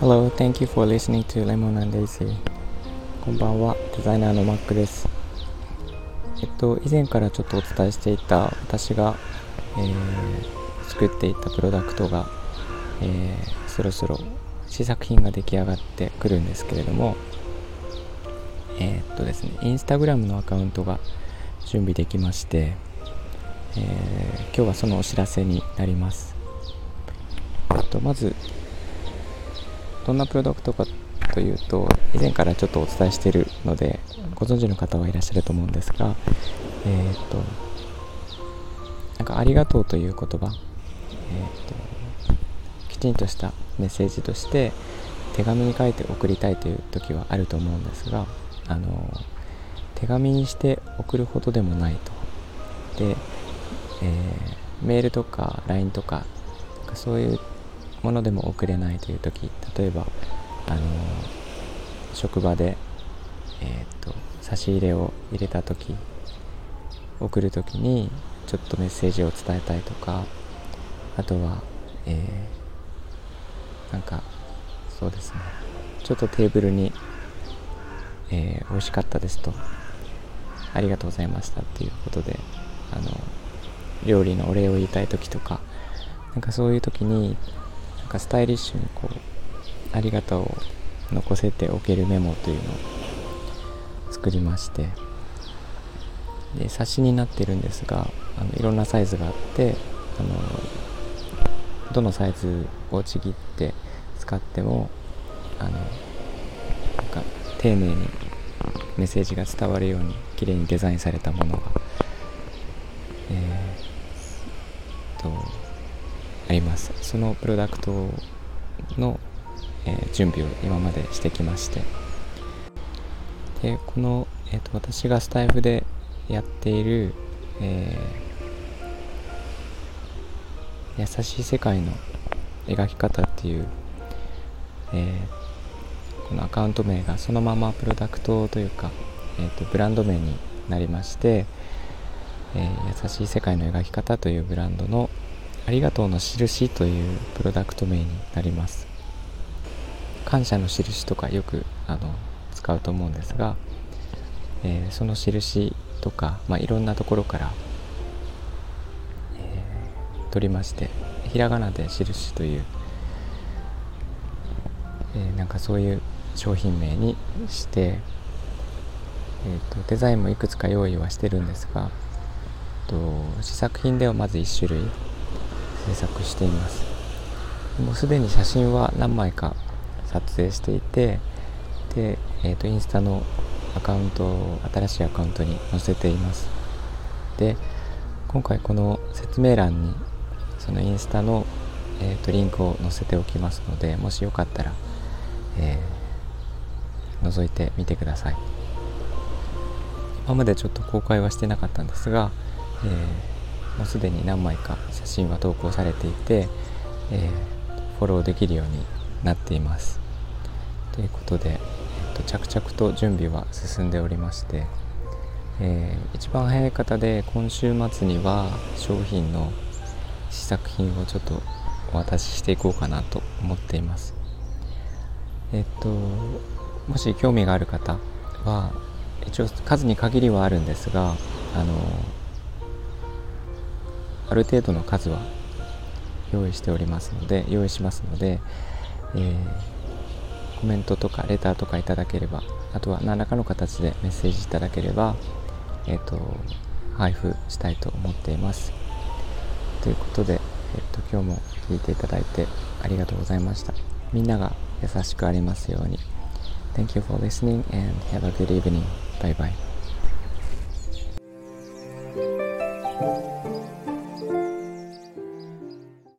Hello, thank you for listening to Lemon and Daisy. こんばんは、デザイナーのマックです。えっと、以前からちょっとお伝えしていた私が、えー、作っていたプロダクトが、えー、そろそろ試作品が出来上がってくるんですけれども、えー、っとですね、インスタグラムのアカウントが準備できまして、えー、今日はそのお知らせになります。とまずどんなプロダクトかというと以前からちょっとお伝えしているのでご存知の方はいらっしゃると思うんですがえっ、となんかありがとうという言葉、えーと、きちんとしたメッセージとして手紙に書いて送りたいという時はあると思うんですがあの手紙にして送るほどでもないとで、えー、メールとか LINE とかそういうものでも送れないという時例えばあの職場で、えーと、差し入れを入れた時送る時にちょっとメッセージを伝えたいとかあとは、えー、なんかそうですね。ちょっとテーブルに、えー、美味しかったですとありがとうございましたっていうことであの料理のお礼を言いたい時とかなんかそういう時になんかスタイリッシュにこうありがとうを残せておけるメモというのを作りましてで冊子になってるんですがあのいろんなサイズがあってあのどのサイズをちぎって使ってもあのなんか丁寧にメッセージが伝わるように綺麗にデザインされたものが、そのプロダクトの、えー、準備を今までしてきまして。でこの、えーと、私がスタイフでやっている、えー、優しい世界の描き方っていう、えー、このアカウント名がそのままプロダクトというか、えーと、ブランド名になりまして、えー、優しい世界の描き方というブランドの、ありがとうの印というプロダクト名になります。感謝の印とかよくあの使うと思うんですが、えー、その印とか、まあ、いろんなところから、えー、取りましてひらがなで印という、えー、なんかそういう商品名にして、えーと、デザインもいくつか用意はしてるんですがと試作品ではまず1種類。制作しています。もうすでに写真は何枚か撮影していてで、えーと、インスタのアカウントを新しいアカウントに載せています。で今回この説明欄にそのインスタの、えーと、リンクを載せておきますのでもしよかったら、えー、覗いてみてください。今までちょっと公開はしてなかったんですが、えーもうすでに何枚か写真は投稿されていて、えー、フォローできるようになっています。ということで、えーと、着々と準備は進んでおりまして、えー、一番早い方で今週末には商品の試作品をちょっとお渡ししていこうかなと思っています。えっ、ー、ともし興味がある方は一応数に限りはあるんですがあのある程度の数は用意しておりますので用意しますので、えー、コメントとかレターとかいただければあとは何らかの形でメッセージいただければ、えーと、配布したいと思っていますということで、えーと、今日も聞いていただいてありがとうございましたみんなが優しくありますように Thank you for listening and have a good evening. Bye bye.